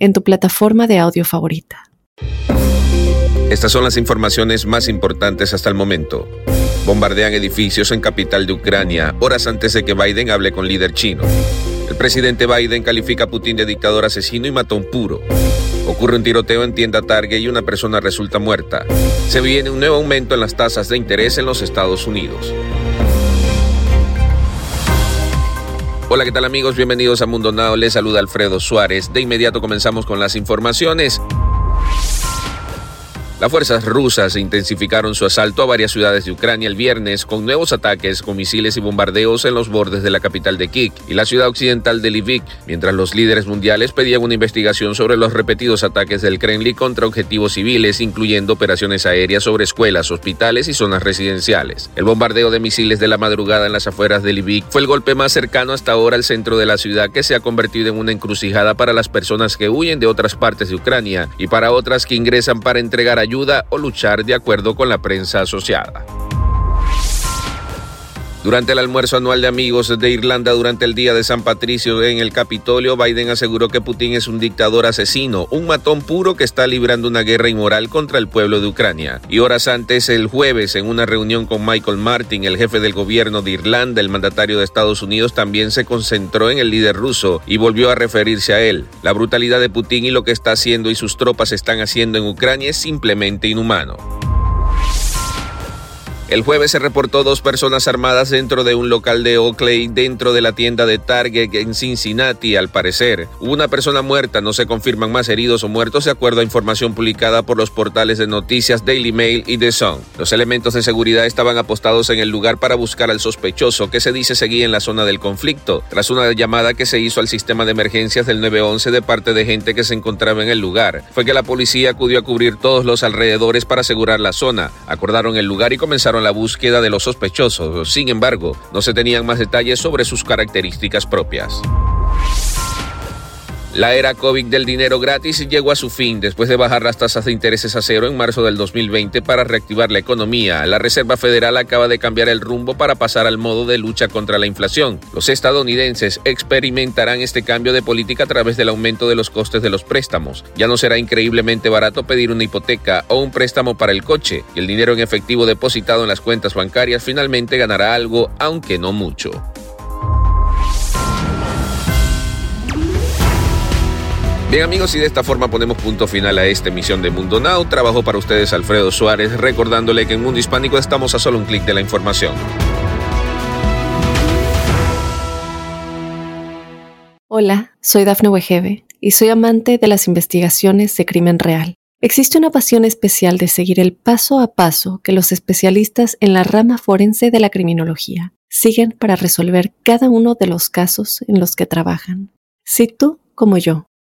en tu plataforma de audio favorita. Estas son las informaciones más importantes hasta el momento. Bombardean edificios en capital de Ucrania horas antes de que Biden hable con líder chino. El presidente Biden califica a Putin de dictador asesino y matón puro. Ocurre un tiroteo en tienda Target y una persona resulta muerta. Se viene un nuevo aumento en las tasas de interés en los Estados Unidos. Hola, ¿qué tal amigos? Bienvenidos a Mundo Now. Les saluda Alfredo Suárez. De inmediato comenzamos con las informaciones. Las fuerzas rusas intensificaron su asalto a varias ciudades de Ucrania el viernes con nuevos ataques con misiles y bombardeos en los bordes de la capital de Kiev y la ciudad occidental de Lviv, mientras los líderes mundiales pedían una investigación sobre los repetidos ataques del Kremlin contra objetivos civiles, incluyendo operaciones aéreas sobre escuelas, hospitales y zonas residenciales. El bombardeo de misiles de la madrugada en las afueras de Lviv fue el golpe más cercano hasta ahora al centro de la ciudad que se ha convertido en una encrucijada para las personas que huyen de otras partes de Ucrania y para otras que ingresan para entregar ayuda ayuda o luchar de acuerdo con la prensa asociada. Durante el almuerzo anual de amigos de Irlanda durante el día de San Patricio en el Capitolio, Biden aseguró que Putin es un dictador asesino, un matón puro que está librando una guerra inmoral contra el pueblo de Ucrania. Y horas antes, el jueves, en una reunión con Michael Martin, el jefe del gobierno de Irlanda, el mandatario de Estados Unidos también se concentró en el líder ruso y volvió a referirse a él. La brutalidad de Putin y lo que está haciendo y sus tropas están haciendo en Ucrania es simplemente inhumano. El jueves se reportó dos personas armadas dentro de un local de Oakley dentro de la tienda de Target en Cincinnati, al parecer. Una persona muerta, no se confirman más heridos o muertos de acuerdo a información publicada por los portales de noticias Daily Mail y The Sun. Los elementos de seguridad estaban apostados en el lugar para buscar al sospechoso que se dice seguía en la zona del conflicto, tras una llamada que se hizo al sistema de emergencias del 911 de parte de gente que se encontraba en el lugar. Fue que la policía acudió a cubrir todos los alrededores para asegurar la zona, acordaron el lugar y comenzaron la búsqueda de los sospechosos. Sin embargo, no se tenían más detalles sobre sus características propias. La era COVID del dinero gratis llegó a su fin después de bajar las tasas de intereses a cero en marzo del 2020 para reactivar la economía. La Reserva Federal acaba de cambiar el rumbo para pasar al modo de lucha contra la inflación. Los estadounidenses experimentarán este cambio de política a través del aumento de los costes de los préstamos. Ya no será increíblemente barato pedir una hipoteca o un préstamo para el coche y el dinero en efectivo depositado en las cuentas bancarias finalmente ganará algo, aunque no mucho. Bien amigos, y de esta forma ponemos punto final a esta emisión de Mundo Now. Trabajo para ustedes Alfredo Suárez, recordándole que en Mundo Hispánico estamos a solo un clic de la información. Hola, soy Dafne Wegebe y soy amante de las investigaciones de crimen real. Existe una pasión especial de seguir el paso a paso que los especialistas en la rama forense de la criminología siguen para resolver cada uno de los casos en los que trabajan. Si tú, como yo,